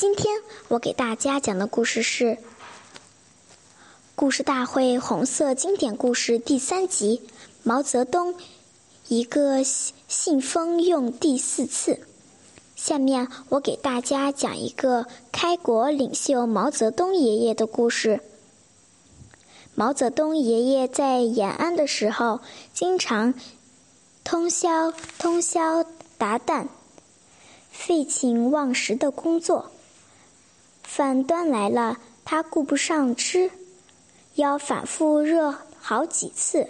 今天我给大家讲的故事是《故事大会红色经典故事》第三集《毛泽东一个信封用第四次》。下面我给大家讲一个开国领袖毛泽东爷爷的故事。毛泽东爷爷在延安的时候，经常通宵通宵达旦，废寝忘食的工作。饭端来了，他顾不上吃，要反复热好几次。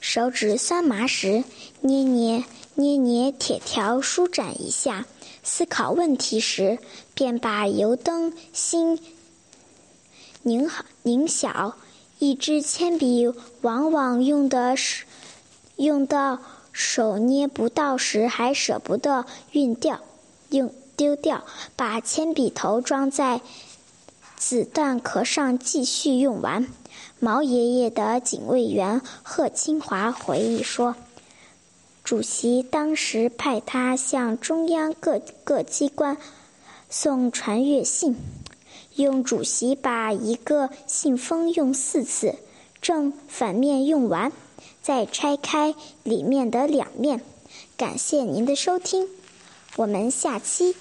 手指酸麻时，捏捏捏捏铁条，舒展一下。思考问题时，便把油灯芯拧好拧小。一支铅笔往往用的是用到手捏不到时，还舍不得运掉用。丢掉，把铅笔头装在子弹壳上，继续用完。毛爷爷的警卫员贺清华回忆说：“主席当时派他向中央各个机关送传阅信，用主席把一个信封用四次，正反面用完，再拆开里面的两面。”感谢您的收听。我们下期。